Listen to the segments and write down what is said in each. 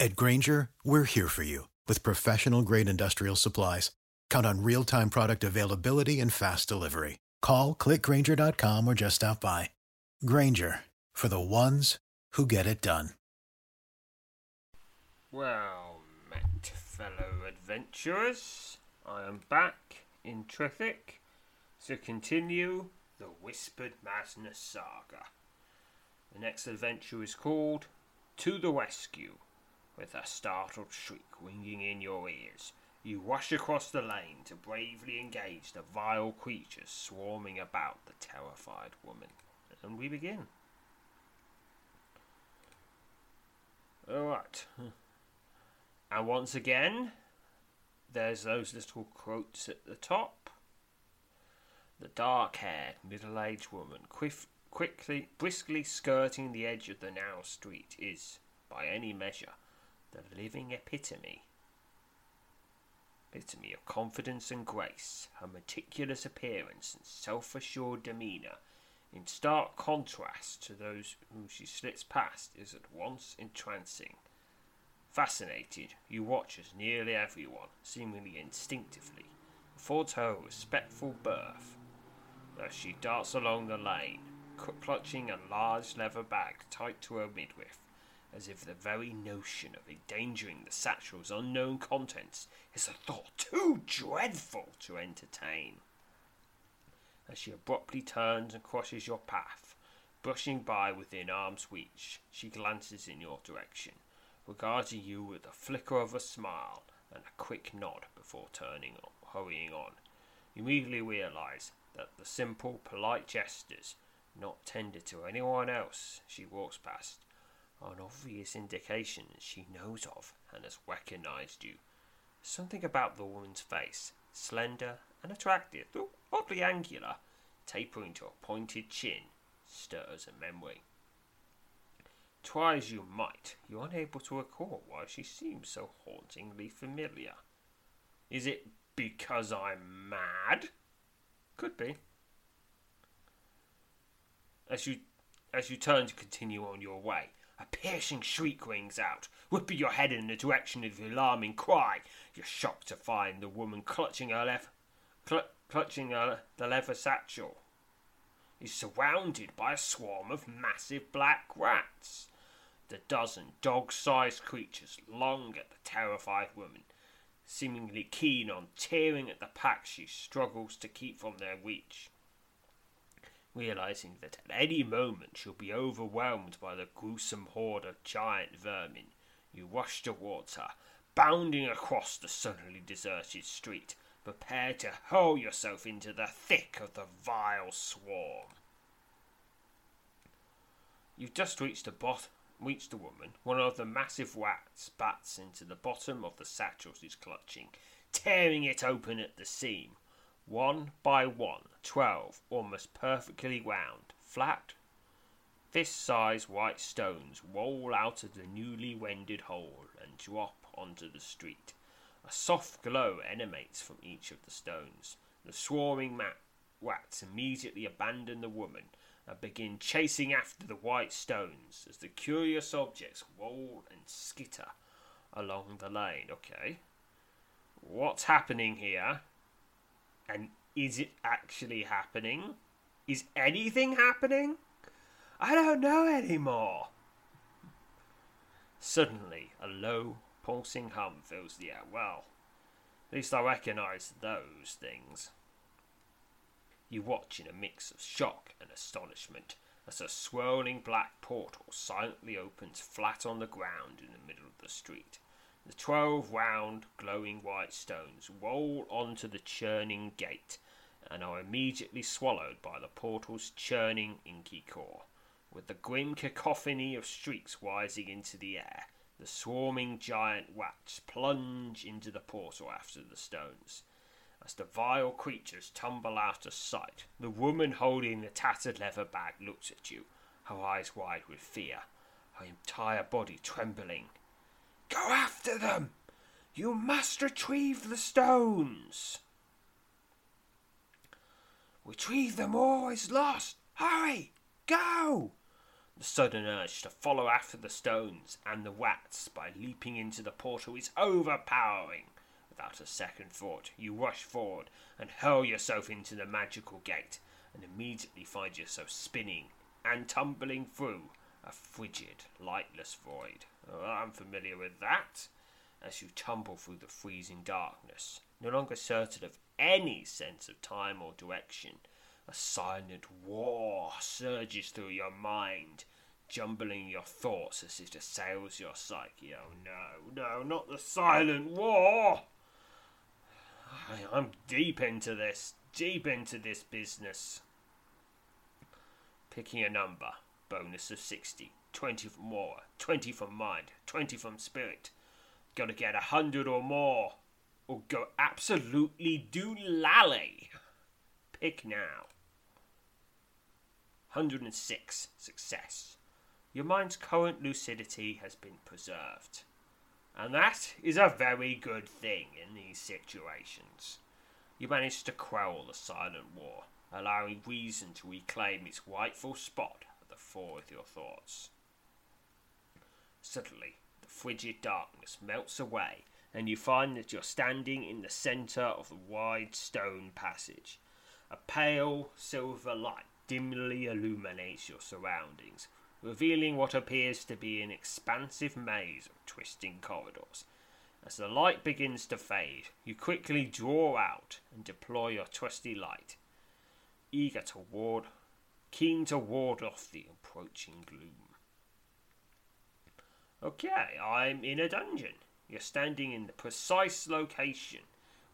At Grainger, we're here for you with professional grade industrial supplies. Count on real time product availability and fast delivery. Call clickgrainger.com or just stop by. Grainger for the ones who get it done. Well, met fellow adventurers, I am back in Triffic to continue the Whispered Madness saga. The next adventure is called To the Rescue with a startled shriek ringing in your ears, you rush across the lane to bravely engage the vile creatures swarming about the terrified woman. And we begin. Alright. And once again, there's those little quotes at the top. The dark haired, middle aged woman, quiff, quickly, briskly skirting the edge of the narrow street, is, by any measure, the living epitome. Epitome of confidence and grace, her meticulous appearance and self assured demeanour, in stark contrast to those whom she slits past, is at once entrancing. Fascinated, you watch as nearly everyone, seemingly instinctively, affords her a respectful berth. As she darts along the lane, clutching a large leather bag tight to her midriff, as if the very notion of endangering the satchel's unknown contents is a thought too dreadful to entertain. As she abruptly turns and crosses your path, brushing by within arm's reach, she glances in your direction, regarding you with a flicker of a smile and a quick nod before turning on, hurrying on. You immediately realize that the simple, polite gestures, not tended to anyone else she walks past, an obvious indication she knows of and has recognized you. Something about the woman's face, slender and attractive, though oddly angular, tapering to a pointed chin, stirs a memory. Try as you might, you're unable to recall why she seems so hauntingly familiar. Is it because I'm mad? Could be. As you as you turn to continue on your way, a piercing shriek rings out, whipping your head in the direction of the alarming cry. You're shocked to find the woman clutching her left, cl- clutching her, the leather satchel. Is surrounded by a swarm of massive black rats. The dozen dog-sized creatures long at the terrified woman, seemingly keen on tearing at the pack she struggles to keep from their reach realizing that at any moment she'll be overwhelmed by the gruesome horde of giant vermin. You rush towards her, bounding across the suddenly deserted street, prepared to hurl yourself into the thick of the vile swarm. You've just reached the bot- reached the woman. One of the massive rats bats into the bottom of the satchel she's clutching, tearing it open at the seam. One by one, twelve, almost perfectly round, flat, fist sized white stones roll out of the newly wended hole and drop onto the street. A soft glow emanates from each of the stones. The swarming mat- rats immediately abandon the woman and begin chasing after the white stones as the curious objects roll and skitter along the lane. Okay. What's happening here? And is it actually happening? Is anything happening? I don't know anymore. Suddenly, a low, pulsing hum fills the air. Well, at least I recognise those things. You watch in a mix of shock and astonishment as a swirling black portal silently opens flat on the ground in the middle of the street. The twelve round, glowing white stones roll onto the churning gate and are immediately swallowed by the portal's churning inky core. With the grim cacophony of streaks rising into the air, the swarming giant rats plunge into the portal after the stones. As the vile creatures tumble out of sight, the woman holding the tattered leather bag looks at you, her eyes wide with fear, her entire body trembling. Go after them! You must retrieve the stones! Retrieve them or is lost! Hurry! Go! The sudden urge to follow after the stones and the rats by leaping into the portal is overpowering. Without a second thought, you rush forward and hurl yourself into the magical gate, and immediately find yourself spinning and tumbling through a frigid, lightless void. Oh, I'm familiar with that. As you tumble through the freezing darkness, no longer certain of any sense of time or direction, a silent war surges through your mind, jumbling your thoughts as it assails your psyche. Oh no, no, not the silent war! I, I'm deep into this, deep into this business. Picking a number, bonus of 60, 20 from more, 20 from mind, 20 from spirit. Gotta get a hundred or more, or go absolutely doolally. Pick now. 106. Success. Your mind's current lucidity has been preserved. And that is a very good thing in these situations. You manage to quell the silent war, allowing reason to reclaim its rightful spot at the fore of your thoughts. Suddenly, the frigid darkness melts away, and you find that you're standing in the centre of the wide stone passage. A pale silver light dimly illuminates your surroundings, revealing what appears to be an expansive maze of twisting corridors. As the light begins to fade, you quickly draw out and deploy your trusty light, eager to ward, keen to ward off the approaching gloom. Okay, I'm in a dungeon. You're standing in the precise location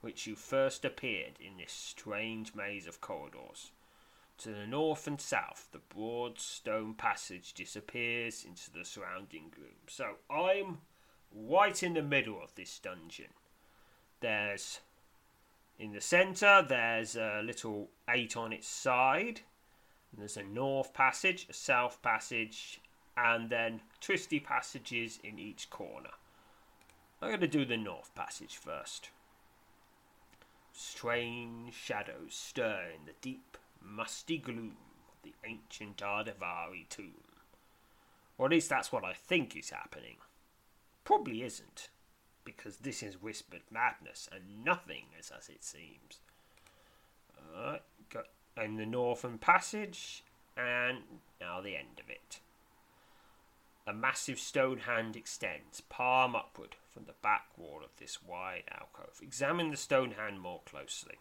which you first appeared in this strange maze of corridors. To the north and south, the broad stone passage disappears into the surrounding gloom. So I'm right in the middle of this dungeon. There's in the centre, there's a little eight on its side. There's a north passage, a south passage, and then twisty passages in each corner. I'm going to do the north passage first. Strange shadows stir in the deep musty gloom of the ancient Ardavari tomb. Or at least that's what I think is happening. Probably isn't, because this is whispered madness and nothing is as it seems. Alright, got in the northern passage, and now the end of it. A massive stone hand extends, palm upward, from the back wall of this wide alcove. Examine the stone hand more closely.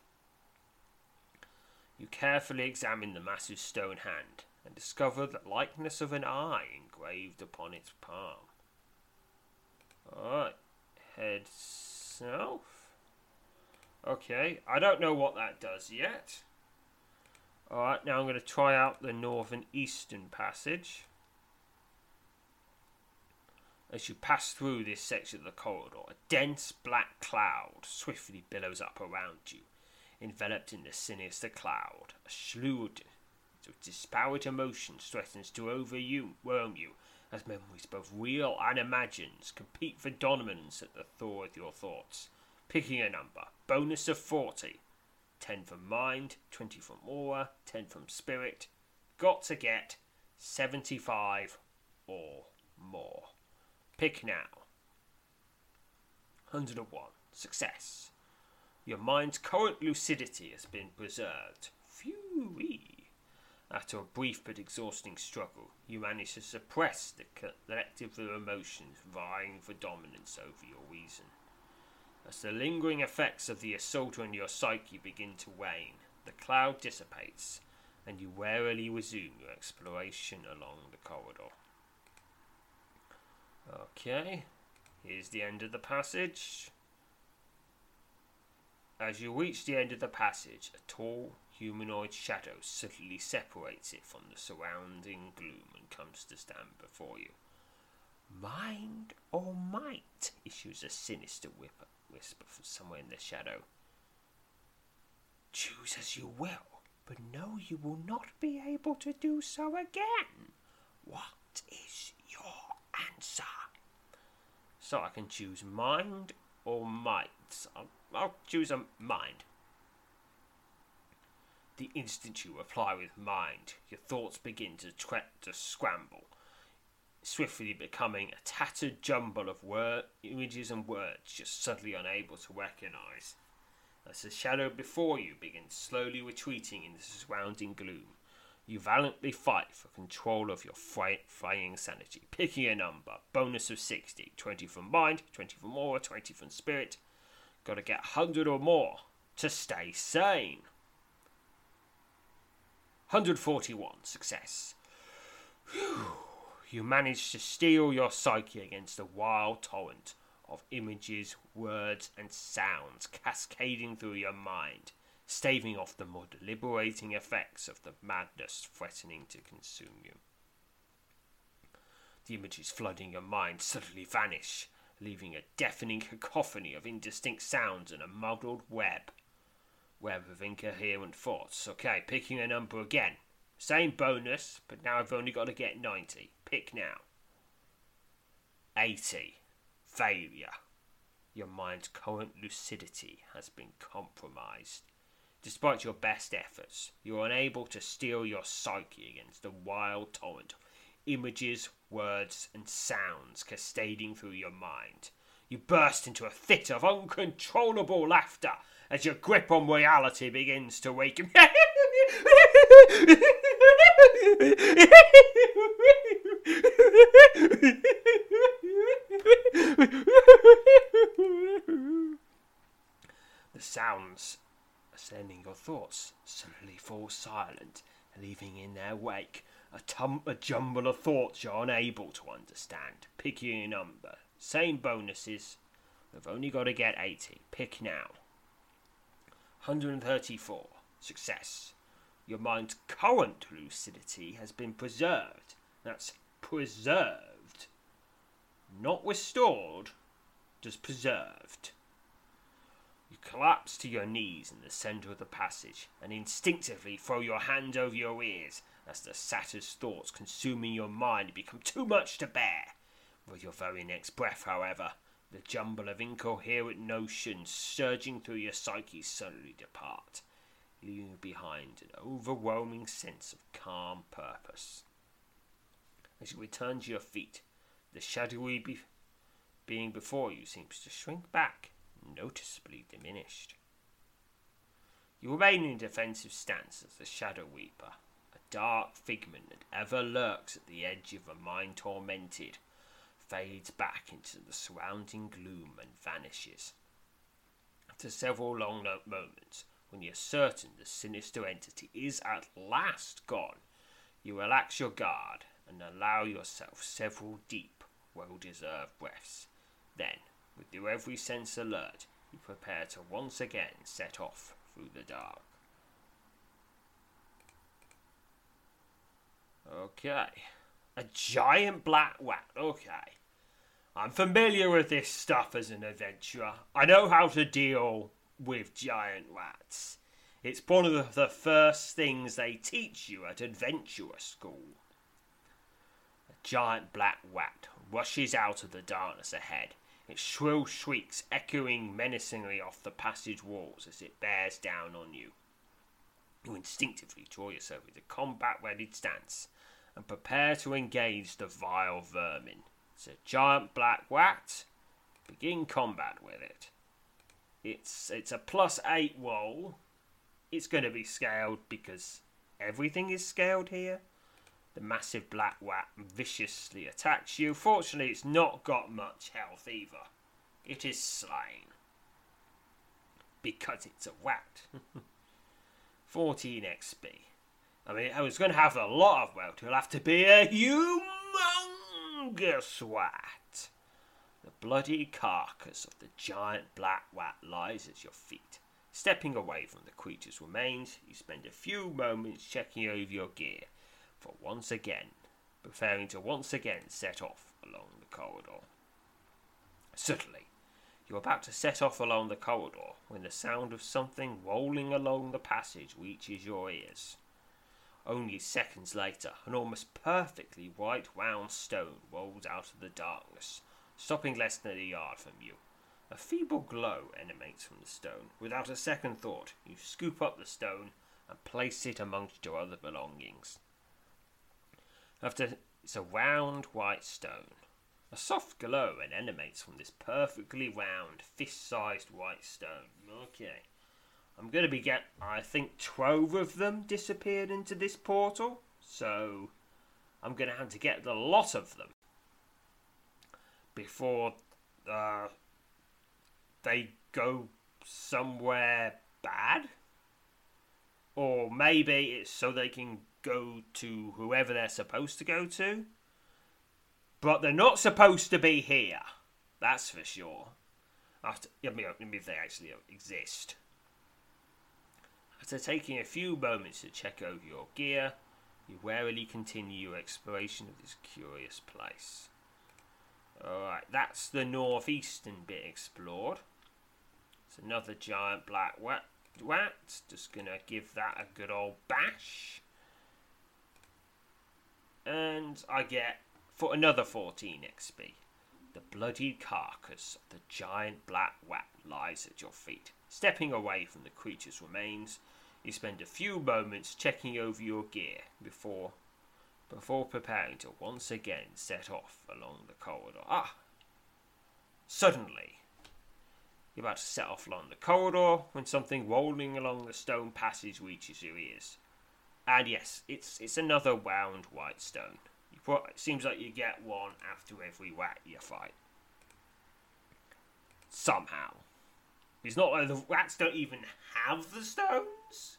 You carefully examine the massive stone hand and discover the likeness of an eye engraved upon its palm. Alright, head south. Okay, I don't know what that does yet. Alright, now I'm going to try out the northern eastern passage. As you pass through this section of the corridor, a dense black cloud swiftly billows up around you enveloped in the sinister cloud. A slew of disparate emotions threatens to overwhelm you as memories both real and imagined compete for dominance at the thaw of your thoughts. Picking a number. Bonus of 40. 10 from mind, 20 from aura, 10 from spirit. Got to get 75 or more. Pick now. 101. Success. Your mind's current lucidity has been preserved. Phew! After a brief but exhausting struggle, you manage to suppress the collective of emotions vying for dominance over your reason. As the lingering effects of the assault on your psyche begin to wane, the cloud dissipates, and you warily resume your exploration along the corridor. Okay, here's the end of the passage. As you reach the end of the passage, a tall, humanoid shadow suddenly separates it from the surrounding gloom and comes to stand before you. Mind or might? issues a sinister whisper from somewhere in the shadow. Choose as you will, but know you will not be able to do so again. What is answer? So I can choose mind or might. I'll, I'll choose a mind. The instant you reply with mind, your thoughts begin to, tre- to scramble, swiftly becoming a tattered jumble of word, images and words you're suddenly unable to recognize. As the shadow before you begins slowly retreating in the surrounding gloom, you valiantly fight for control of your flying sanity, picking a number, bonus of 60, 20 from mind, 20 from aura, 20 from spirit. Gotta get 100 or more to stay sane. 141, success. Whew. You manage to steel your psyche against a wild torrent of images, words, and sounds cascading through your mind, staving off the more deliberating effects of the madness threatening to consume you. The images flooding your mind suddenly vanish, leaving a deafening cacophony of indistinct sounds and a muddled web web of incoherent thoughts. Okay, picking a number again. Same bonus, but now I've only got to get 90. Pick now. 80. Failure. Your mind's current lucidity has been compromised. Despite your best efforts, you're unable to steel your psyche against the wild torrent images, words, and sounds cascading through your mind. You burst into a fit of uncontrollable laughter as your grip on reality begins to weaken. the sounds ascending your thoughts suddenly fall silent, leaving in their wake a, tum- a jumble of thoughts you're unable to understand. Pick your number. Same bonuses. We've only got to get 80. Pick now. 134. Success. Your mind's current lucidity has been preserved. That's preserved. Not restored, just preserved. You collapse to your knees in the centre of the passage and instinctively throw your hands over your ears as the satyr's thoughts consuming your mind become too much to bear. With your very next breath, however, the jumble of incoherent notions surging through your psyche suddenly depart, leaving behind an overwhelming sense of calm purpose. As you return to your feet, the shadowy be- being before you seems to shrink back, noticeably diminished. You remain in defensive stance as the Shadow Weeper, a dark figment that ever lurks at the edge of a mind tormented, fades back into the surrounding gloom and vanishes. After several long moments, when you're certain the sinister entity is at last gone, you relax your guard and allow yourself several deep, well deserved breaths. Then, with your every sense alert, you prepare to once again set off through the dark. Okay. A giant black rat. Okay. I'm familiar with this stuff as an adventurer. I know how to deal with giant rats. It's one of the first things they teach you at adventurer school. A giant black rat rushes out of the darkness ahead, its shrill shrieks echoing menacingly off the passage walls as it bears down on you. You instinctively draw yourself into combat ready stance and prepare to engage the vile vermin. It's a giant black rat. Begin combat with it. It's it's a plus eight roll. It's going to be scaled because everything is scaled here. The massive black rat viciously attacks you. Fortunately, it's not got much health either. It is slain. Because it's a rat. 14 XP. I mean, I was going to have a lot of wealth. It'll have to be a humongous rat. The bloody carcass of the giant black rat lies at your feet. Stepping away from the creature's remains, you spend a few moments checking over your gear, for once again, preparing to once again set off along the corridor. Suddenly, you're about to set off along the corridor when the sound of something rolling along the passage reaches your ears. Only seconds later, an almost perfectly white round stone rolls out of the darkness, stopping less than a yard from you. A feeble glow emanates from the stone. Without a second thought, you scoop up the stone and place it amongst your other belongings. After it's a round white stone. A soft glow emanates from this perfectly round, fist-sized white stone. Okay. I'm going to be get. I think 12 of them disappeared into this portal. So I'm going to have to get the lot of them before uh, they go somewhere bad. Or maybe it's so they can go to whoever they're supposed to go to. But they're not supposed to be here. That's for sure. After, I mean, if they actually exist. After taking a few moments to check over your gear, you warily continue your exploration of this curious place. Alright, that's the northeastern bit explored. It's another giant black rat. Just gonna give that a good old bash. And I get for another 14 XP. The bloody carcass of the giant black rat lies at your feet. Stepping away from the creature's remains, you spend a few moments checking over your gear before before preparing to once again set off along the corridor. Ah! Suddenly, you're about to set off along the corridor when something rolling along the stone passage reaches your ears. And yes, it's it's another wound white stone. Put, it seems like you get one after every rat you fight. Somehow. It's not like the rats don't even have the stones.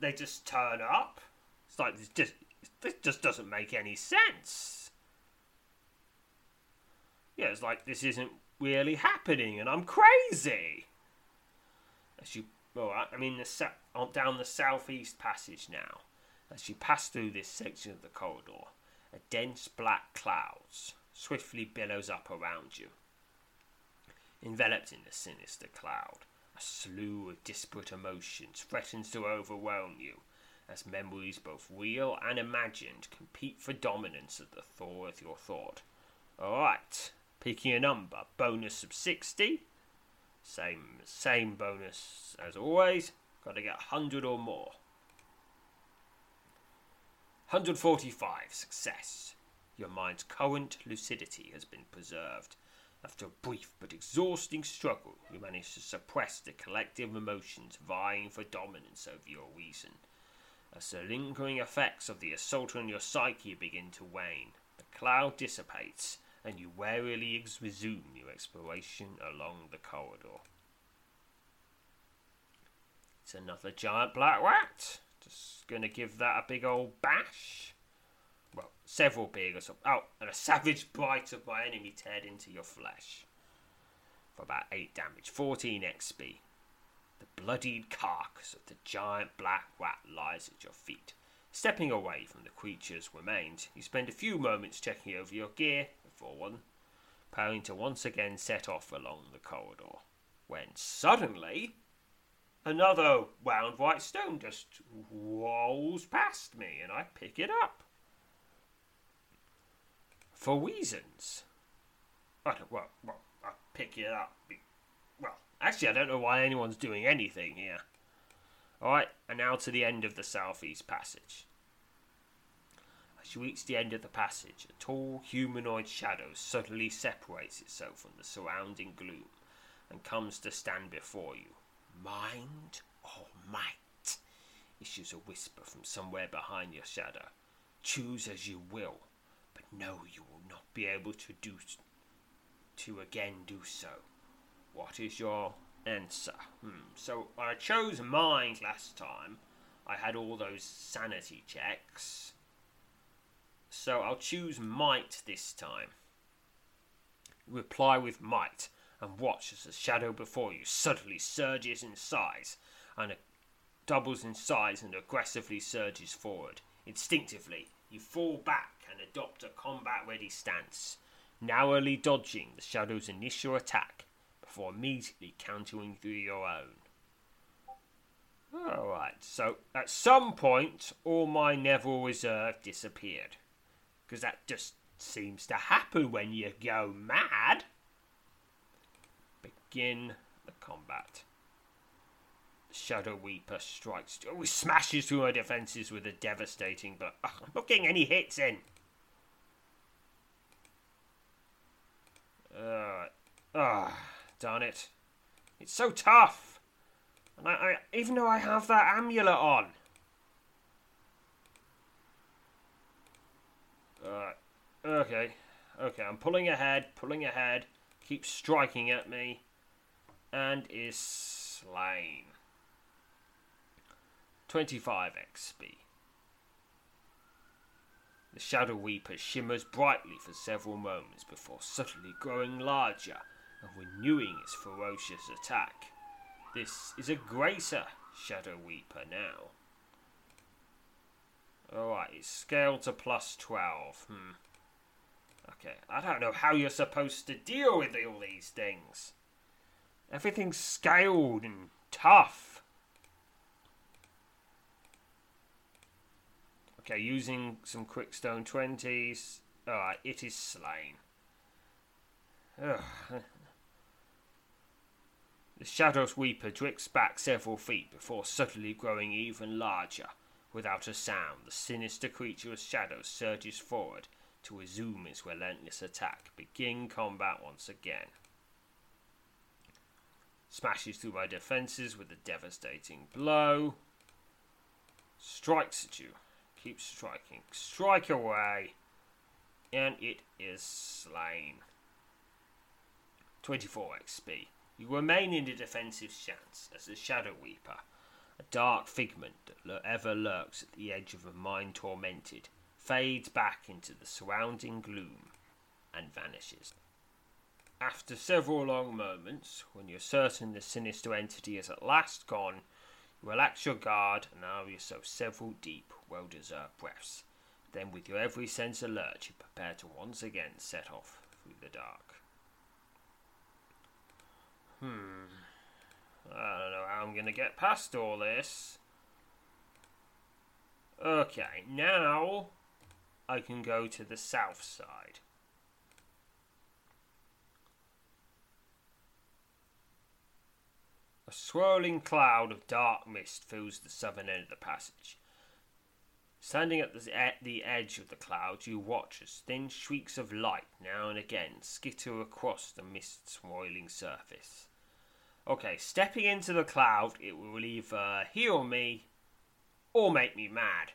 They just turn up. It's like this just this just doesn't make any sense. Yeah, it's like this isn't really happening, and I'm crazy. As you, well, I mean, the down the southeast passage now. As you pass through this section of the corridor, a dense black cloud swiftly billows up around you. Enveloped in the sinister cloud, a slew of disparate emotions threatens to overwhelm you as memories both real and imagined compete for dominance at the thought of your thought. Alright, picking a number, bonus of 60. Same same bonus as always. Gotta get 100 or more. 145, success. Your mind's current lucidity has been preserved. After a brief but exhausting struggle, you manage to suppress the collective emotions vying for dominance over your reason. As the lingering effects of the assault on your psyche begin to wane, the cloud dissipates, and you warily resume your exploration along the corridor. It's another giant black rat. Just gonna give that a big old bash. Well, several big or something. Oh, and a savage bite of my enemy teared into your flesh. For about 8 damage. 14 XP. The bloodied carcass of the giant black rat lies at your feet. Stepping away from the creature's remains, you spend a few moments checking over your gear before one, preparing to once again set off along the corridor. When suddenly, another round white stone just rolls past me and I pick it up. For reasons. I don't, well, well, I pick it up Well, Actually, I don't know why anyone's doing anything here. Alright, and now to the end of the southeast passage. As you reach the end of the passage, a tall humanoid shadow suddenly separates itself from the surrounding gloom. and comes to stand before you. Mind or might? Issues a whisper from somewhere behind your shadow. Choose as you will, but know you will not be able to do to again do so. What is your answer? Hmm. So I chose mind last time. I had all those sanity checks. So I'll choose might this time. Reply with might and watch as the shadow before you suddenly surges in size and doubles in size and aggressively surges forward. Instinctively, you fall back and adopt a combat ready stance, narrowly dodging the shadow's initial attack before immediately countering through your own. Alright, so at some point, all my Neville reserve disappeared. Because that just seems to happen when you go mad. Begin the combat. Shadow Weeper strikes. Oh, he smashes through her defences with a devastating but oh, I'm not getting any hits in. Uh, ah, oh, darn it. It's so tough. And I, I, even though I have that amulet on. Uh, okay. Okay, I'm pulling ahead, pulling ahead. Keeps striking at me. And is slain. 25 XP. The Shadow Weeper shimmers brightly for several moments before suddenly growing larger and renewing its ferocious attack. This is a greater Shadow Weeper now. Alright, it's scaled to plus 12. Hmm. Okay, I don't know how you're supposed to deal with all these things. Everything's scaled and tough. Okay, using some Quickstone 20s. Alright, it is slain. Ugh. The Shadow Weeper drifts back several feet before suddenly growing even larger. Without a sound, the sinister creature of shadow surges forward to resume its relentless attack. Begin combat once again. Smashes through my defences with a devastating blow. Strikes at you. Keeps striking. Strike away. And it is slain. 24 XP. You remain in the defensive stance as the Shadow Weeper, a dark figment that ever lurks at the edge of a mind tormented, fades back into the surrounding gloom and vanishes. After several long moments, when you're certain the sinister entity is at last gone, Relax your guard and allow yourself several deep, well deserved breaths. Then, with your every sense alert, you prepare to once again set off through the dark. Hmm. I don't know how I'm going to get past all this. Okay, now I can go to the south side. A swirling cloud of dark mist fills the southern end of the passage. Standing at the, edge of the cloud, you watch as thin streaks of light now and again skitter across the mist's roiling surface. Okay, stepping into the cloud, it will either heal me or make me mad.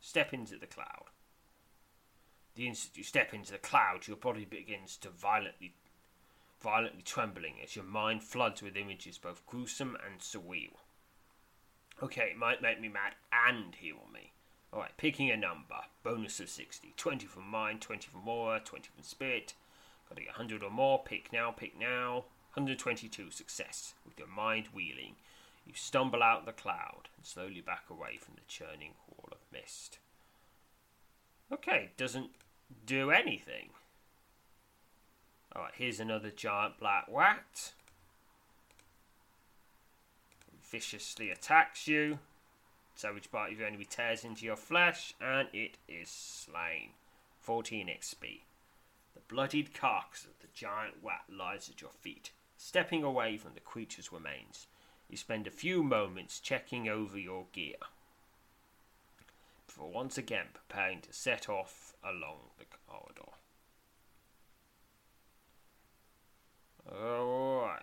Step into the cloud. The instant you step into the cloud, your body begins to violently violently trembling as your mind floods with images both gruesome and surreal. Okay, it might make me mad and heal me. Alright, picking a number. Bonus of 60. 20 from mind, 20 from aura, 20 from spirit. Gotta get 100 or more. Pick now, pick now. 122. Success. With your mind wheeling, you stumble out the cloud and slowly back away from the churning wall of mist. Okay, doesn't do anything. Alright, here's another giant black rat. Viciously attacks you. Savage bite of your enemy tears into your flesh, and it is slain. 14 XP. The bloodied carcass of the giant rat lies at your feet. Stepping away from the creature's remains, you spend a few moments checking over your gear before once again preparing to set off along the corridor. Alright.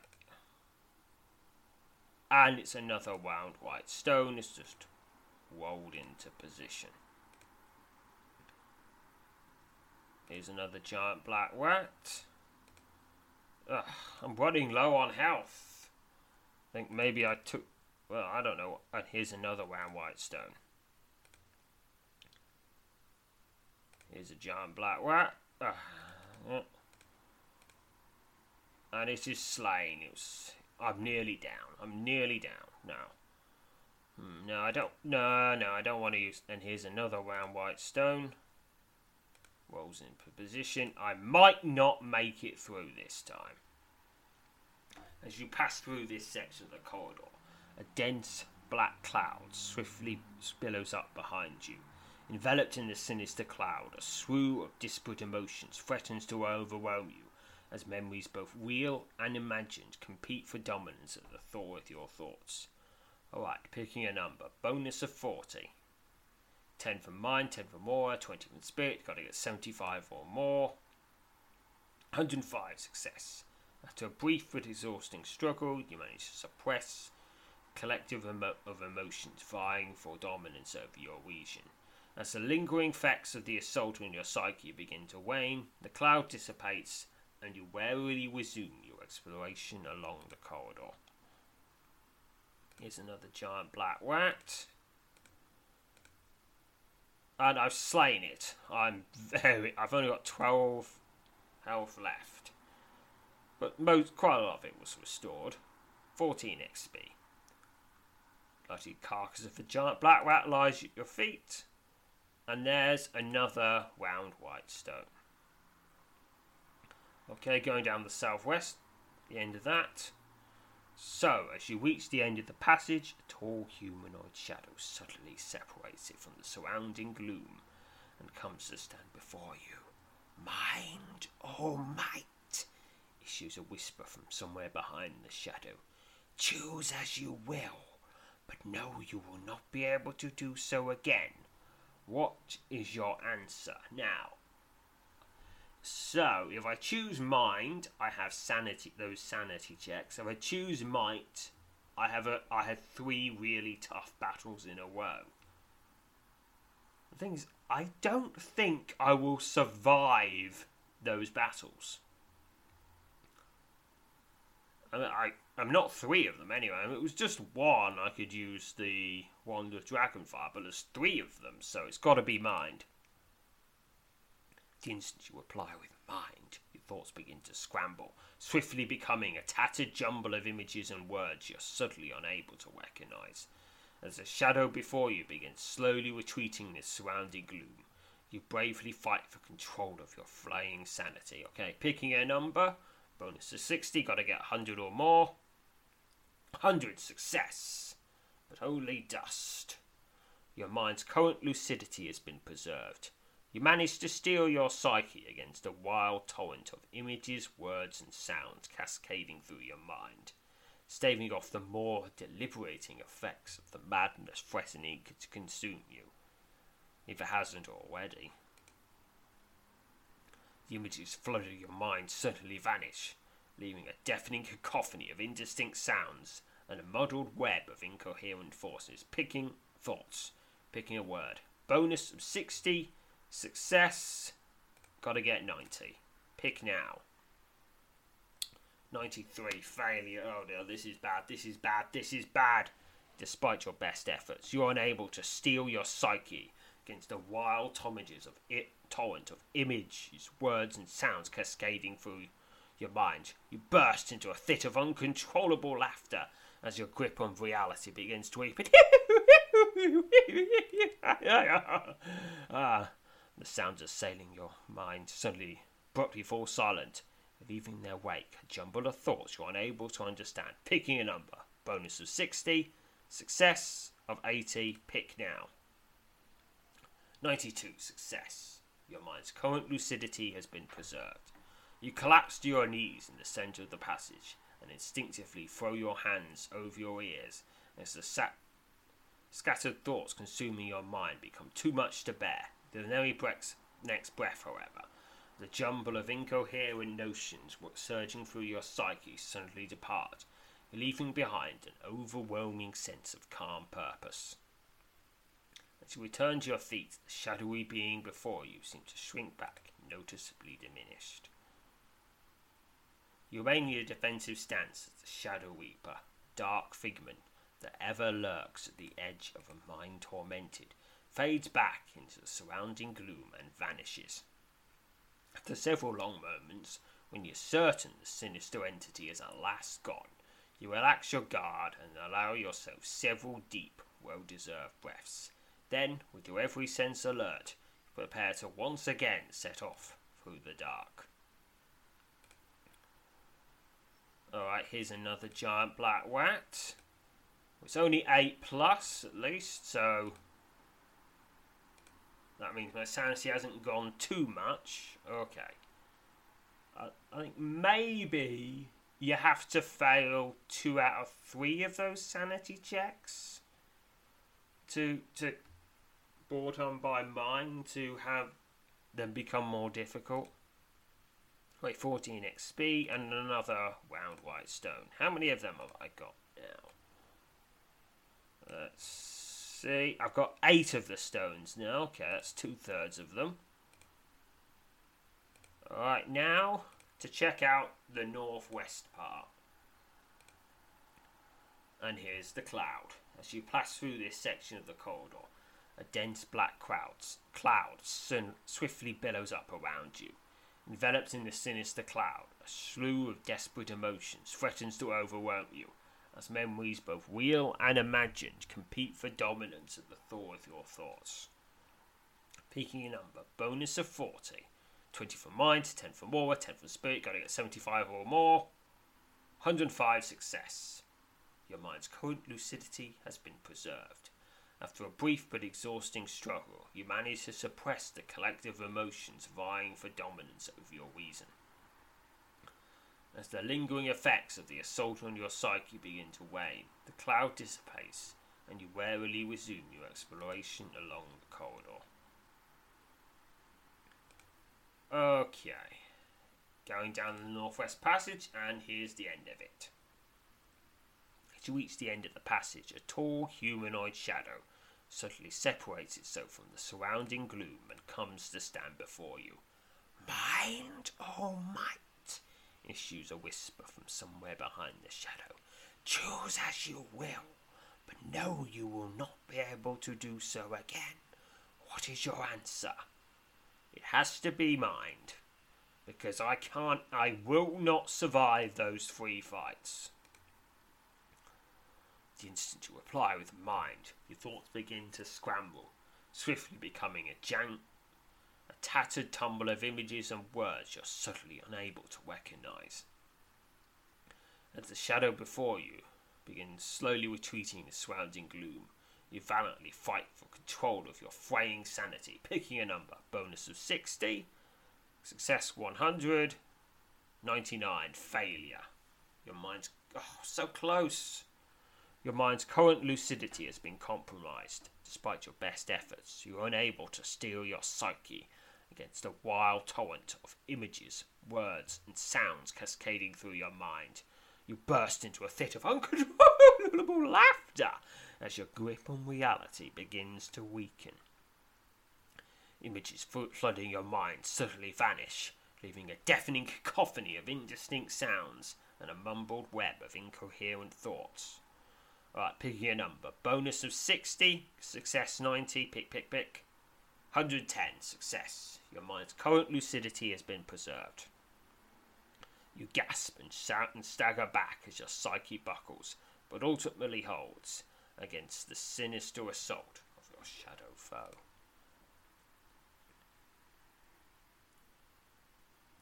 And it's another round white stone. It's just rolled into position. Here's another giant black rat. Ugh, I'm running low on health. I think maybe I took. Well, I don't know. And here's another round white stone. Here's a giant black rat. Ugh. And it is slain. It was. I'm nearly down. I'm nearly down now. Hmm, no, I don't. No, no, I don't want to use. And here's another round white stone. Rolls into position. I might not make it through this time. As you pass through this section of the corridor, a dense black cloud swiftly billows up behind you. Enveloped in the sinister cloud, a slew of disparate emotions threatens to overwhelm you as memories both real and imagined compete for dominance at the thought of your thoughts. Alright, picking a number. Bonus of 40. 10 from mind, 10 from aura, 20 from spirit. Got to get 75 or more. 105 success. After a brief but exhausting struggle, you manage to suppress collective emo- of emotions vying for dominance over your region. As the lingering effects of the assault on your psyche begin to wane, the cloud dissipates and you warily resume your exploration along the corridor. Here's another giant black rat and I've slain it. I'm very. I've only got twelve health left, but most quite a lot of it was restored. Fourteen XP. Bloody carcass of a giant black rat lies at your feet, and there's another round white stone. Okay, going down the southwest, the end of that. So, as you reach the end of the passage, a tall humanoid shadow suddenly separates it from the surrounding gloom and comes to stand before you. Mind or might? issues a whisper from somewhere behind the shadow. Choose as you will, but know you will not be able to do so again. What is your answer now? So, if I choose mind, I have sanity. Those sanity checks. If I choose might, I have a. I have three really tough battles in a row. The thing is, I don't think I will survive those battles. I, mean, I I'm not three of them anyway. I mean, it was just one. I could use the wand of dragonfire, but there's three of them, so it's got to be mind. The instant you reply with mind, your thoughts begin to scramble, swiftly becoming a tattered jumble of images and words you're suddenly unable to recognize. As the shadow before you begins slowly retreating in this surrounding gloom, you bravely fight for control of your flying sanity. Okay, picking a number, bonus to 60, gotta get 100 or more. 100 success, but only dust. Your mind's current lucidity has been preserved. You manage to steel your psyche against a wild torrent of images, words, and sounds cascading through your mind, staving off the more deliberating effects of the madness threatening to consume you, if it hasn't already. The images flooding your mind suddenly vanish, leaving a deafening cacophony of indistinct sounds and a muddled web of incoherent forces, picking thoughts, picking a word. Bonus of 60 Success. Gotta get 90. Pick now. 93. Failure. Oh no, this is bad. This is bad. This is bad. Despite your best efforts, you're unable to steel your psyche against the wild torrents of it, torrent of images, words, and sounds cascading through your mind. You burst into a fit of uncontrollable laughter as your grip on reality begins to weaken. ah, the sounds assailing your mind suddenly abruptly fall silent, leaving their wake a jumble of thoughts you're unable to understand. Picking a number. Bonus of 60. Success of 80. Pick now. 92. Success. Your mind's current lucidity has been preserved. You collapse to your knees in the centre of the passage and instinctively throw your hands over your ears as the sat- scattered thoughts consuming your mind become too much to bear. The very next breath, however, the jumble of incoherent notions surging through your psyche suddenly depart, leaving behind an overwhelming sense of calm purpose. As you return to your feet, the shadowy being before you seems to shrink back, noticeably diminished. You remain in a defensive stance as the Shadow Reaper, dark figment that ever lurks at the edge of a mind tormented, fades back into the surrounding gloom and vanishes. After several long moments, when you're certain the sinister entity is at last gone, you relax your guard and allow yourself several deep, well deserved breaths. Then, with your every sense alert, you prepare to once again set off through the dark. Alright, here's another giant black rat. It's only 8 plus at least, so that means my sanity hasn't gone too much. Okay. I, think maybe you have to fail two out of three of those sanity checks to to brought on by mine to have them become more difficult. Wait, 14 XP and another round white stone. How many of them have I got now? Let's see. I've got eight of the stones now. Okay, that's two thirds of them. Alright, now to check out the northwest part. And here's the cloud. As you pass through this section of the corridor, a dense black cloud, cloud swiftly billows up around you. Enveloped in the sinister cloud, a slew of desperate emotions threatens to overwhelm you, as memories both real and imagined compete for dominance at the thaw of your thoughts. Peaking a number, bonus of 40. 20 for mind, 10 for more, 10 for spirit, gotta get 75 or more. 105 success. Your mind's current lucidity has been preserved. After a brief but exhausting struggle, you manage to suppress the collective emotions vying for dominance over your reason. As the lingering effects of the assault on your psyche begin to wane, the cloud dissipates and you warily resume your exploration along the corridor. Okay, going down the northwest passage, and here's the end of it. As you reach the end of the passage, a tall humanoid shadow suddenly separates itself from the surrounding gloom and comes to stand before you. Mind Oh might? Issues a whisper from somewhere behind the shadow. Choose as you will, but know you will not be able to do so again. What is your answer? It has to be mind, because I can't, I will not survive those three fights. The instant you reply with mind, your thoughts begin to scramble, swiftly becoming a jank, tattered tumble of images and words you're subtly unable to recognize. As the shadow before you begins slowly retreating in the surrounding gloom, you valiantly fight for control of your fraying sanity, picking a number. Bonus of 60, success 100, 99, failure. Your mind's oh, so close. Your mind's current lucidity has been compromised. Despite your best efforts, you are unable to steal your psyche against a wild torrent of images, words, and sounds cascading through your mind. You burst into a fit of uncontrollable laughter as your grip on reality begins to weaken. Images flooding your mind suddenly vanish, leaving a deafening cacophony of indistinct sounds and a mumbled web of incoherent thoughts. Alright, picking a number. Bonus of 60, success 90, pick, pick, pick. 110, success. Your mind's current lucidity has been preserved. You gasp and shout and stagger back as your psyche buckles, but ultimately holds against the sinister assault of your shadow foe.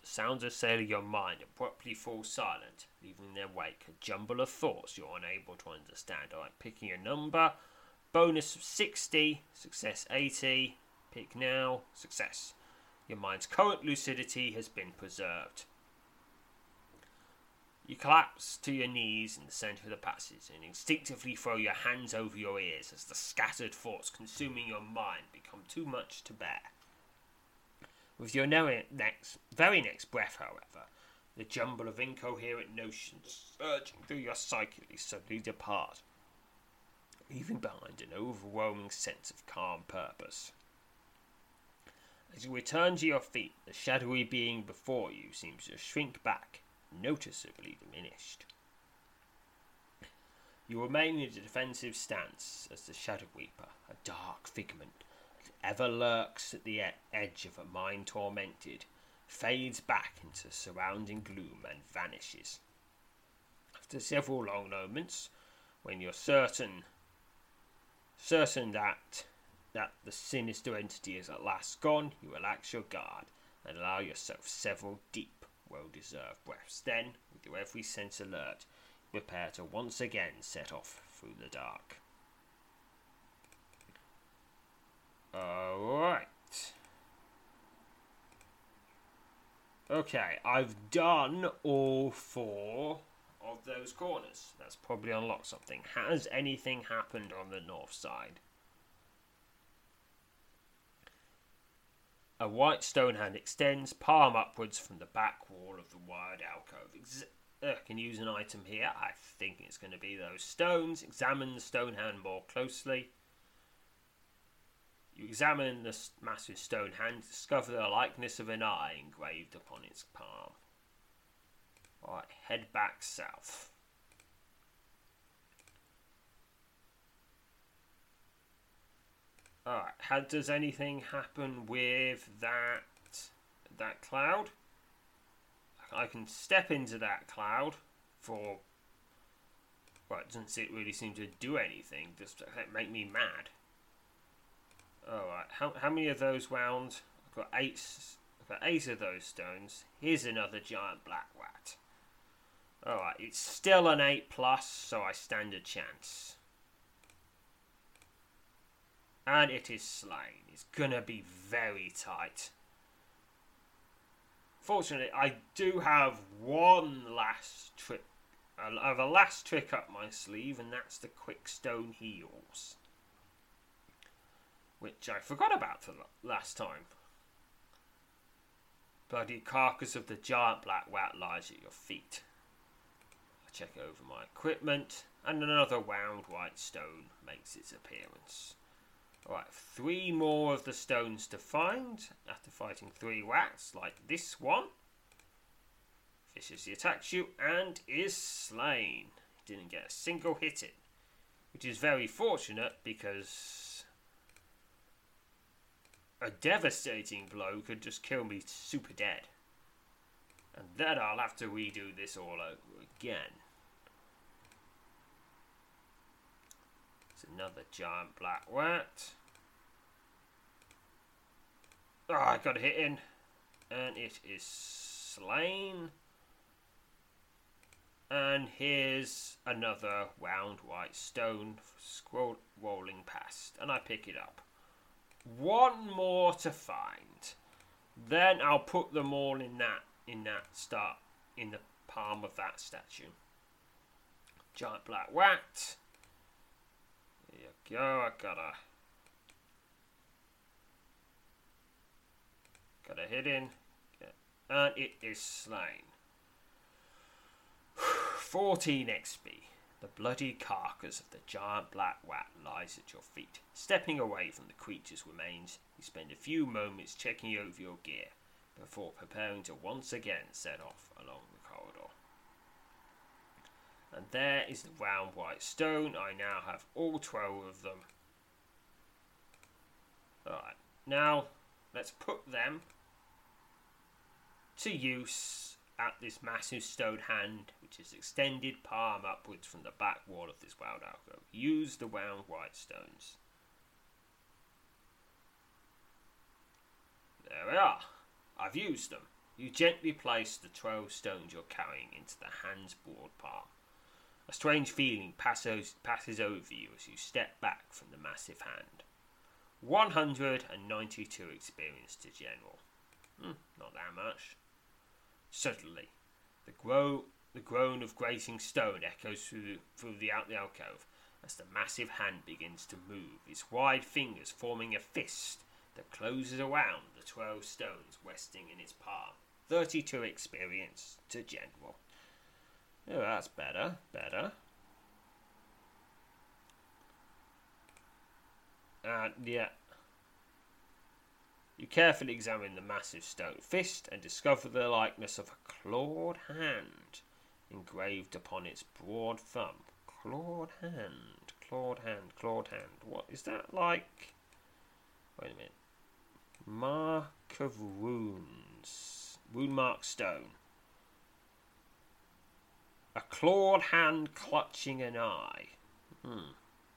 The sounds assailing your mind abruptly fall silent, leaving in their wake a jumble of thoughts you're unable to understand. Alright, picking a number. Bonus of 60, success 80, pick now, success. Your mind's current lucidity has been preserved. You collapse to your knees in the centre of the passage and instinctively throw your hands over your ears as the scattered thoughts consuming your mind become too much to bear. With your next, very next breath, however, The jumble of incoherent notions surging through your psyche suddenly depart, leaving behind an overwhelming sense of calm purpose. As you return to your feet, the shadowy being before you seems to shrink back, noticeably diminished. You remain in a defensive stance as the Shadow Weeper, a dark figment that ever lurks at the edge of a mind tormented, fades back into surrounding gloom and vanishes. After several long moments, when you're certain certain that that the sinister entity is at last gone, you relax your guard and allow yourself several deep, well deserved breaths. Then, with your every sense alert, prepare to once again set off through the dark. Alright. Okay, I've done all four of those corners. That's probably unlocked something. Has anything happened on the north side? A white stone hand extends, palm upwards from the back wall of the wired alcove. Ex- uh, can use an item here. I think it's going to be those stones. Examine the stone hand more closely. You examine the massive stone hand, discover the likeness of an eye engraved upon its palm. Alright, head back south. Alright, how does anything happen with that that cloud? I can step into that cloud for well, it doesn't it really seem to do anything, just make me mad. Alright, how, how many of those wound? I've got eight, I've got eight of those stones. Here's another giant black rat. Alright, it's still an 8 plus, so I stand a chance. And it is slain. It's gonna be very tight. Fortunately, I do have one last trick. I have a last trick up my sleeve, and that's the quick stone heals which I forgot about the last time. Bloody carcass of the giant black rat lies at your feet. I check over my equipment, and another wound white stone makes its appearance. Alright, three more of the stones to find after fighting three rats like this one. Viciously attacks you and is slain. Didn't get a single hit in, which is very fortunate because a devastating blow could just kill me super dead. And then I'll have to redo this all over again. It's another giant black rat. Oh, I got a hit in. And it is slain. And here's another round white stone scroll rolling past. And I pick it up one more to find. Then I'll put them all in that in that start in the palm of that statue. Giant black rat. Go. I gotta gotta hit in, and it is slain. 14 XP. The bloody carcass of the giant black rat lies at your feet. Stepping away from the creature's remains, you spend a few moments checking over your gear before preparing to once again set off along. And there is the round white stone. I now have all 12 of them. Alright, now let's put them to use at this massive stone hand, which is extended palm upwards from the back wall of this wild alcove. Use the round white stones. There we are. I've used them. You gently place the 12 stones you're carrying into the hand's broad palm. A strange feeling passes, passes over you as you step back from the massive hand. 192 experience to general. Hmm, not that much. Suddenly, the, grow, the groan of grating stone echoes through, through the, the alcove as the massive hand begins to move, its wide fingers forming a fist that closes around the twelve stones resting in its palm. 32 experience to general. Oh, that's better, better. And yeah. You carefully examine the massive stone fist and discover the likeness of a clawed hand engraved upon its broad thumb. Clawed hand, clawed hand, clawed hand. What is that like? Wait a minute. Mark of wounds. Wound mark stone. A clawed hand clutching an eye. Hmm.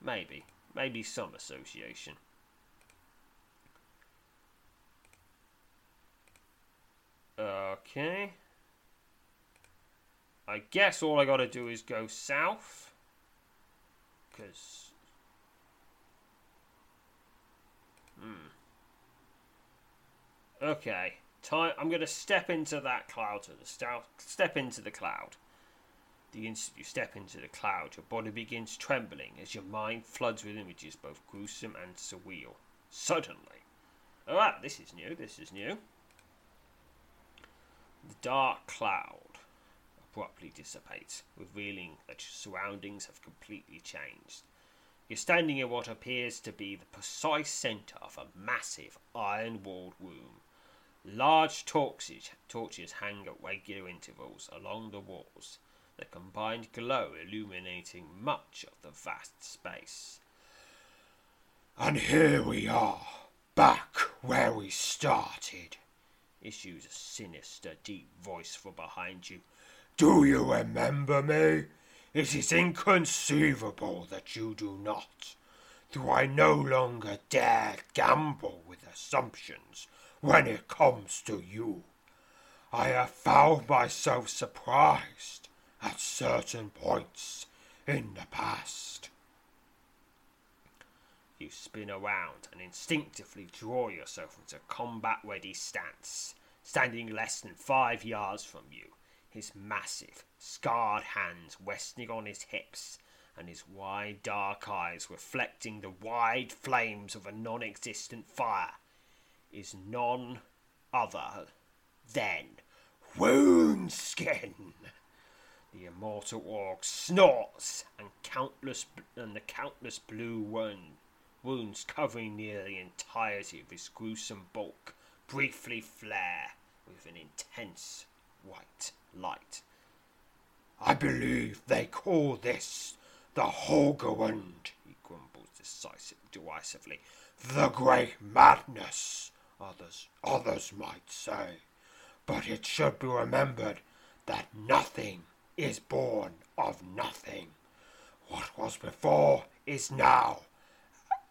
Maybe. Maybe some association. Okay. I guess all I gotta do is go south. Because. Hmm. Okay. Time. I'm gonna step into that cloud to the south. Step into the cloud. The instant you step into the cloud, your body begins trembling as your mind floods with images both gruesome and surreal. Suddenly. Ah, this is new, this is new. The dark cloud abruptly dissipates, revealing that your surroundings have completely changed. You're standing in what appears to be the precise centre of a massive iron walled room. Large torches, torches hang at regular intervals along the walls the combined glow illuminating much of the vast space. And here we are, back where we started, issues a sinister, deep voice from behind you. Do you remember me? It is inconceivable that you do not. though I no longer dare gamble with assumptions when it comes to you? I have found myself surprised at certain points in the past. You spin around and instinctively draw yourself into combat ready stance, standing less than five yards from you, his massive, scarred hands resting on his hips, and his wide dark eyes reflecting the wide flames of a non existent fire, is none other than Woundskin. The immortal orc snorts, and countless and the countless blue wound, wounds covering nearly the entirety of his gruesome bulk briefly flare with an intense white light. I believe they call this the Holgerwund, he grumbles decisive, derisively. The Great Madness, others, others might say. But it should be remembered that nothing is born of nothing. What was before is now,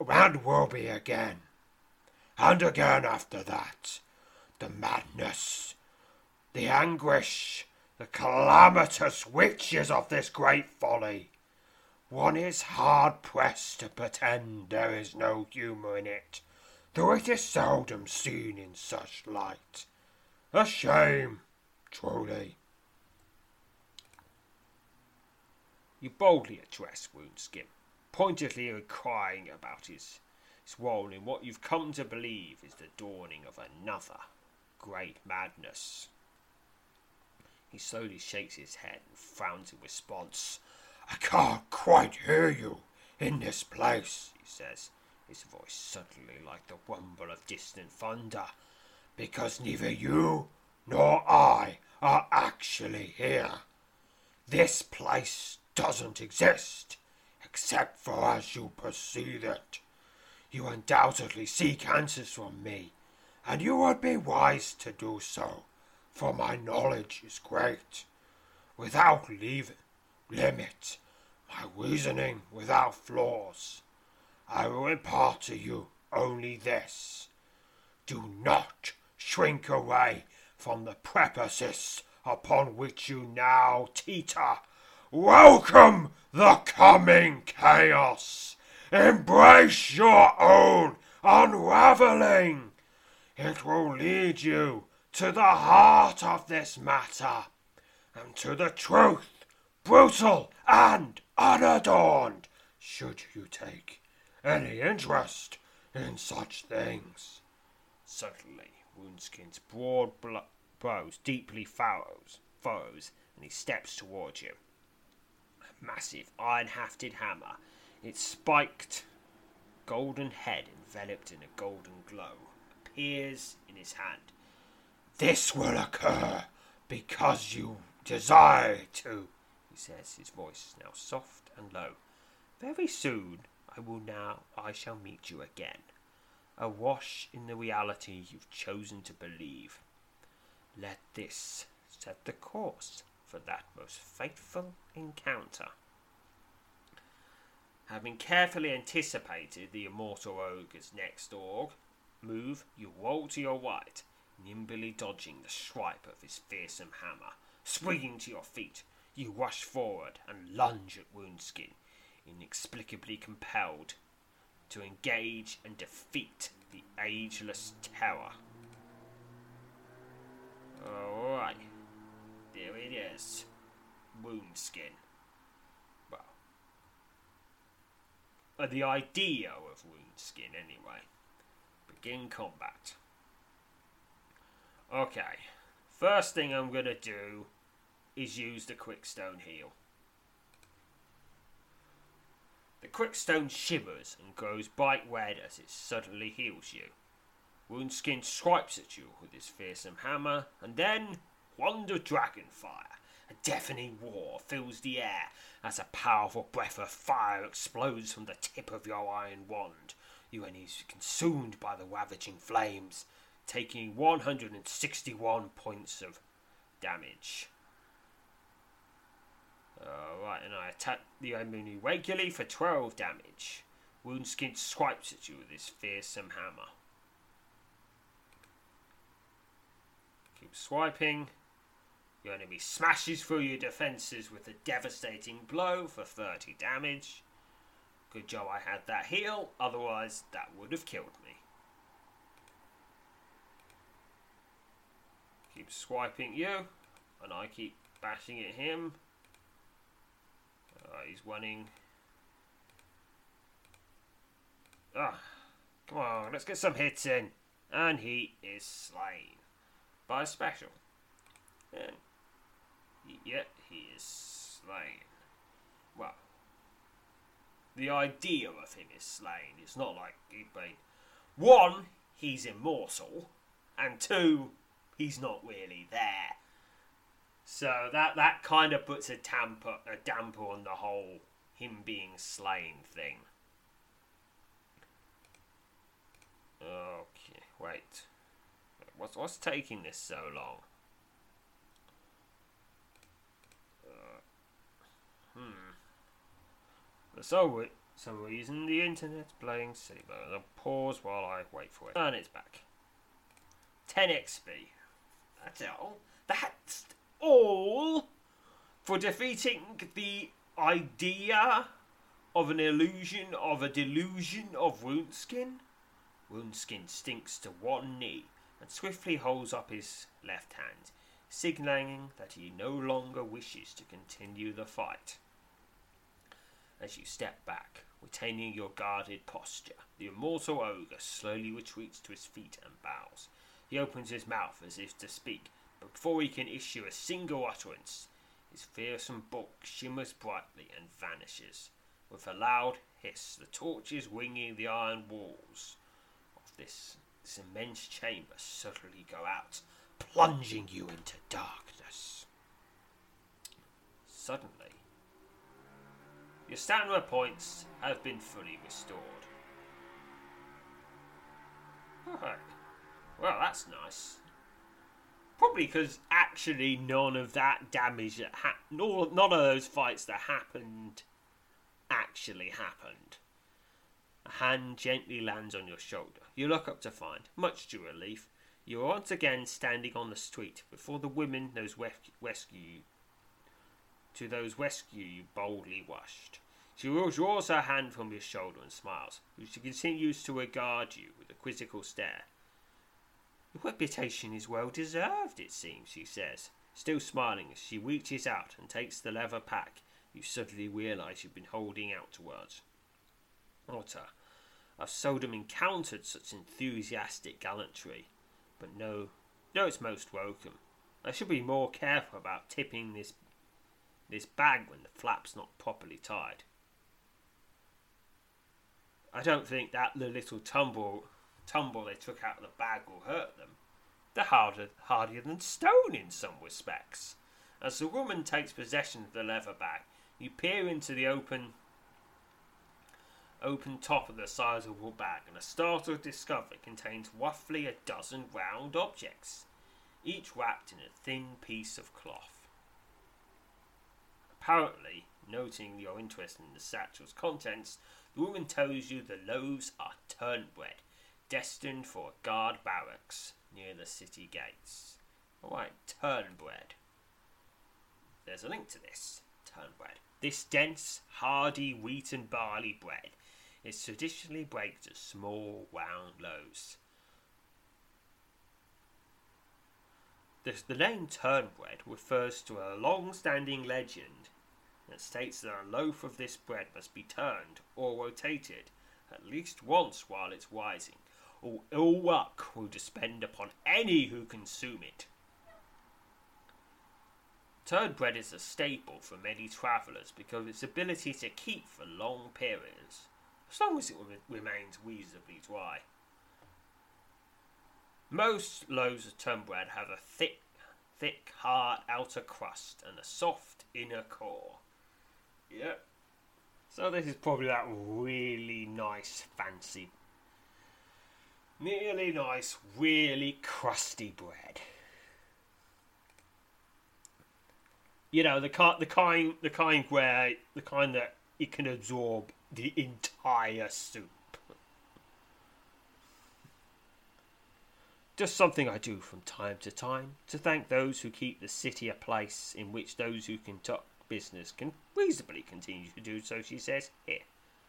and will be again, and again after that. The madness, the anguish, the calamitous witches of this great folly. One is hard pressed to pretend there is no humour in it, though it is seldom seen in such light. A shame, truly. You boldly address Woundskin, pointedly inquiring about his, his role in what you've come to believe is the dawning of another great madness. He slowly shakes his head and frowns in response. I can't quite hear you in this place, he says, his voice suddenly like the rumble of distant thunder, because neither you nor I are actually here. This place doesn't exist, except for as you perceive it. You undoubtedly seek answers from me, and you would be wise to do so, for my knowledge is great. Without leave, limit, my reasoning without flaws, I will impart to you only this. Do not shrink away from the precipice upon which you now teeter Welcome the coming chaos. Embrace your own unraveling. It will lead you to the heart of this matter and to the truth, brutal and unadorned, should you take any interest in such things. Suddenly, Woundskin's broad, bl- brows deeply furrows, furrows, and he steps towards you. Massive iron hafted hammer, its spiked golden head enveloped in a golden glow, appears in his hand. This will occur because you desire to, he says, his voice now soft and low. Very soon I will now I shall meet you again, awash in the reality you've chosen to believe. Let this set the course for that most fateful encounter. Having carefully anticipated the immortal ogre's next org, move, you roll to your right, nimbly dodging the swipe of his fearsome hammer. Springing to your feet, you rush forward and lunge at Woundskin, inexplicably compelled to engage and defeat the ageless terror. Alright, there it is. Woundskin. Well, uh, the idea of Woundskin, anyway. Begin combat. Okay, first thing I'm gonna do is use the Quickstone Heal. The Quickstone shivers and grows bright red as it suddenly heals you. Woundskin swipes at you with his fearsome hammer, and then Wonder Dragonfire. A deafening roar fills the air as a powerful breath of fire explodes from the tip of your iron wand. You are consumed by the ravaging flames, taking 161 points of damage. Alright, and I attack the enemy regularly for 12 damage. Woundskin swipes at you with his fearsome hammer. Keep swiping. Your enemy smashes through your defences with a devastating blow for 30 damage. Good job I had that heal, otherwise that would have killed me. Keep swiping you, and I keep bashing at him. Uh, he's winning. Ah, come on, let's get some hits in. And he is slain by special. Yet he is slain. Well, the idea of him is slain. It's not like he'd been. One, he's immortal, and two, he's not really there. So that that kind of puts a damper a damper on the whole him being slain thing. Okay, wait. What's what's taking this so long? Hmm. For some, some reason the internet's playing but I'll pause while I wait for it. And it's back. 10 XP. That's all. That's all for defeating the idea of an illusion of a delusion of Woundskin. Woundskin stinks to one knee and swiftly holds up his left hand, signaling that he no longer wishes to continue the fight. As you step back, retaining your guarded posture, the immortal ogre slowly retreats to his feet and bows. He opens his mouth as if to speak, but before he can issue a single utterance, his fearsome bulk shimmers brightly and vanishes. With a loud hiss, the torches winging the iron walls of this, this immense chamber suddenly go out, plunging you into darkness. Suddenly, your stamina points have been fully restored. Alright. Well, that's nice. Probably because actually none of that damage that ha- none of those fights that happened actually happened. A hand gently lands on your shoulder. You look up to find, much to your relief, you are once again standing on the street before the women those rescue you. To those rescue you boldly rushed. She withdraws her hand from your shoulder and smiles. She continues to regard you with a quizzical stare. Your reputation is well deserved, it seems, she says, still smiling as she reaches out and takes the leather pack you suddenly realise you've been holding out towards. Otter, I've seldom encountered such enthusiastic gallantry, but no, no, it's most welcome. I should be more careful about tipping this this bag when the flap's not properly tied. I don't think that the little tumble tumble they took out of the bag will hurt them. They're harder hardier than stone in some respects. As the woman takes possession of the leather bag, you peer into the open open top of the sizable bag, and a startled discovery contains roughly a dozen round objects, each wrapped in a thin piece of cloth. Apparently, noting your interest in the satchel's contents, the woman tells you the loaves are turnbread, destined for a guard barracks near the city gates. Alright, turnbread. There's a link to this turnbread. This dense, hardy wheat and barley bread is traditionally baked as small, round loaves. The, name turnbread refers to a long standing legend that states that a loaf of this bread must be turned or rotated at least once while it's rising, or ill luck will descend upon any who consume it. Turnbread is a staple for many travellers because of its ability to keep for long periods, as long as it remains reasonably dry. Most loaves of turnbread have a thick, thick, hard outer crust and a soft inner core. Yep. So this is probably that really nice, fancy, really nice, really crusty bread. You know the kind, the kind, the kind where the kind that it can absorb the entire soup. Just something I do from time to time to thank those who keep the city a place in which those who can conduct business can reasonably continue to do so, she says. Here,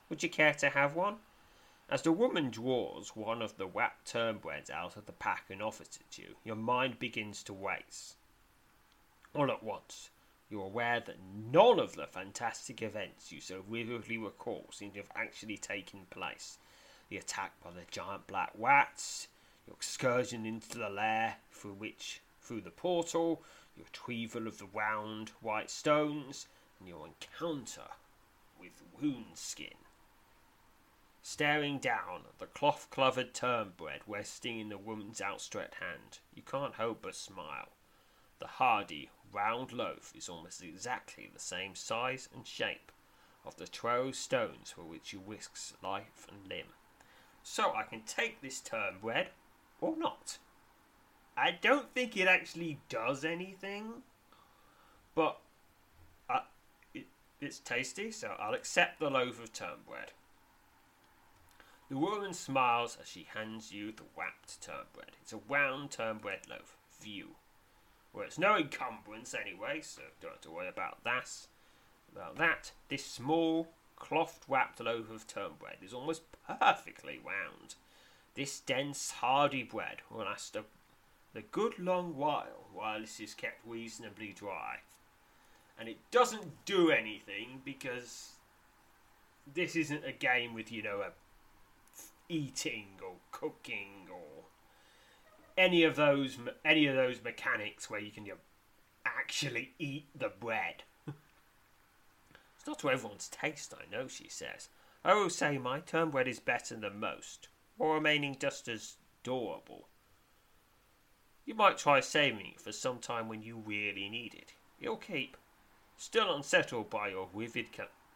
would you care to have one? As the woman draws one of the wrapped turnbreads out of the pack and offers it to you, your mind begins to race. All at once, you're aware that none of the fantastic events you so vividly recall seem to have actually taken place. The attack by the giant black rats, your excursion into the lair through which through the portal, your retrieval of the round white stones, and your encounter with wound skin. Staring down at the cloth covered turnbread resting in the woman's outstretched hand, you can't help but smile. The hardy, round loaf is almost exactly the same size and shape of the twelve stones for which you risk life and limb. So I can take this turnbread or not. I don't think it actually does anything, but uh, it, it's tasty, so I'll accept the loaf of turnbread. The woman smiles as she hands you the wrapped turnbread. It's a round turnbread loaf. View. Well, it's no encumbrance anyway, so don't have to worry about that. About that, this small cloth wrapped loaf of turnbread is almost perfectly round. This dense, hardy bread will last a, a good long while while this is kept reasonably dry. And it doesn't do anything because this isn't a game with, you know, a eating or cooking or any of those any of those mechanics where you can you know, actually eat the bread. it's not to everyone's taste, I know, she says. I will say my turn bread is better than most, while remaining just as durable. You might try saving it for some time when you really need it. You'll keep. Still unsettled by your vivid,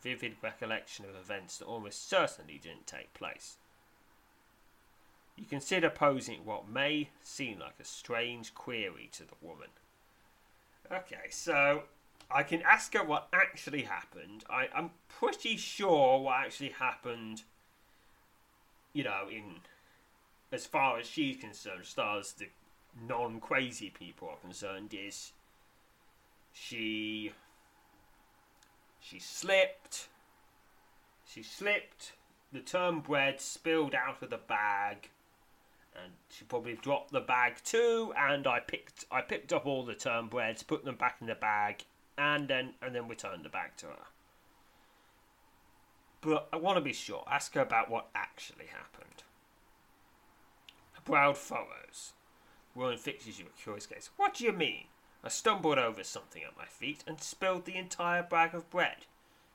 vivid recollection of events that almost certainly didn't take place. You consider posing what may seem like a strange query to the woman. Okay, so I can ask her what actually happened. I, I'm pretty sure what actually happened, you know, in as far as she's concerned, as the non crazy people are concerned, is she she slipped. She slipped. The turnbread spilled out of the bag and she probably dropped the bag too. And I picked I picked up all the turnbreads put them back in the bag, and then and then returned the bag to her. But I want to be sure. Ask her about what actually happened. Brow furrows. Rowan fixes you a curious gaze. What do you mean? I stumbled over something at my feet and spilled the entire bag of bread.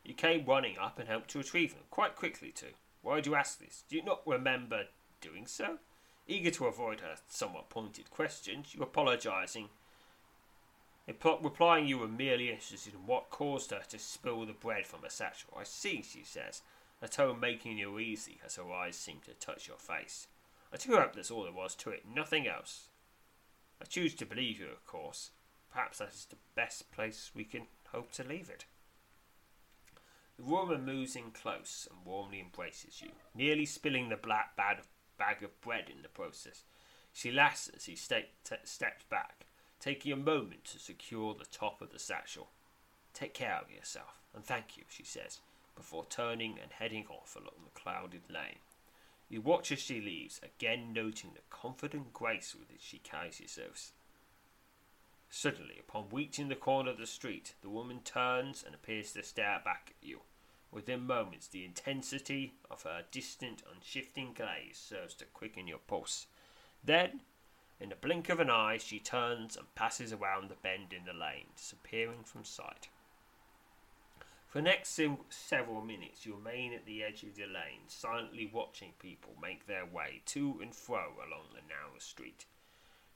You came running up and helped to retrieve them, quite quickly too. Why do you ask this? Do you not remember doing so? Eager to avoid her somewhat pointed questions, you apologising, replying you were merely interested in what caused her to spill the bread from her satchel. I see, she says, a tone making you easy as her eyes seem to touch your face. I do hope that's all there was to it, nothing else. I choose to believe you, of course. Perhaps that is the best place we can hope to leave it. The woman moves in close and warmly embraces you, nearly spilling the black bag of, bag of bread in the process. She laughs as he ste- t- steps back, taking a moment to secure the top of the satchel. Take care of yourself, and thank you, she says, before turning and heading off along the clouded lane. You watch as she leaves, again noting the confident grace with which she carries herself. Suddenly, upon reaching the corner of the street, the woman turns and appears to stare back at you. Within moments, the intensity of her distant, unshifting gaze serves to quicken your pulse. Then, in the blink of an eye, she turns and passes around the bend in the lane, disappearing from sight. For the next several minutes, you remain at the edge of the lane, silently watching people make their way to and fro along the narrow street.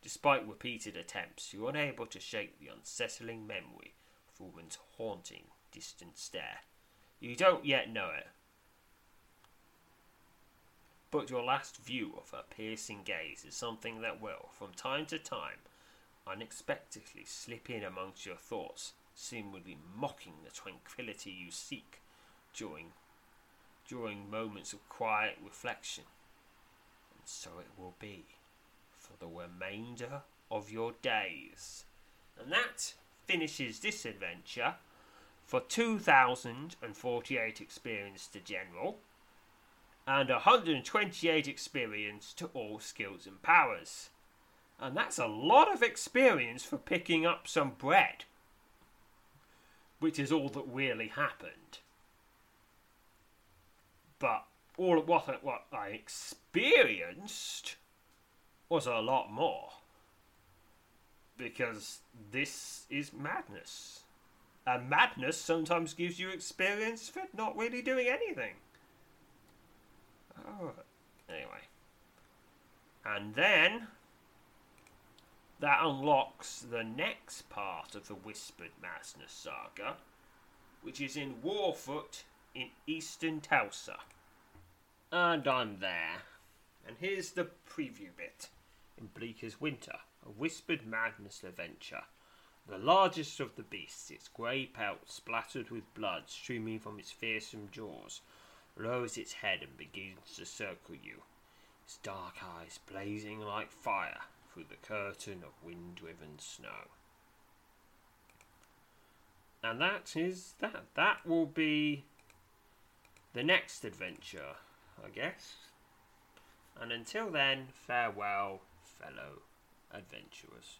Despite repeated attempts, you're unable to shake the unsettling memory of woman's haunting, distant stare. You don't yet know it, but your last view of her piercing gaze is something that will, from time to time, unexpectedly slip in amongst your thoughts seemingly mocking the tranquility you seek during during moments of quiet reflection. And so it will be for the remainder of your days. And that finishes this adventure for 2048 experience to general and 128 experience to all skills and powers. And that's a lot of experience for picking up some bread which is all that really happened. But all of what I, what I experienced was a lot more. Because this is madness. And madness sometimes gives you experience for not really doing anything. Oh, anyway. And then that unlocks the next part of the Whispered Madness saga, which is in Warfoot in eastern Tulsa. And I'm there. And here's the preview bit. In Bleaker's Winter, a Whispered Madness adventure. The largest of the beasts, its grey pelt splattered with blood streaming from its fearsome jaws, lowers its head and begins to circle you, its dark eyes blazing like fire through the curtain of wind driven snow. And that is that. That will be the next adventure, I guess. And until then, farewell, fellow adventurers.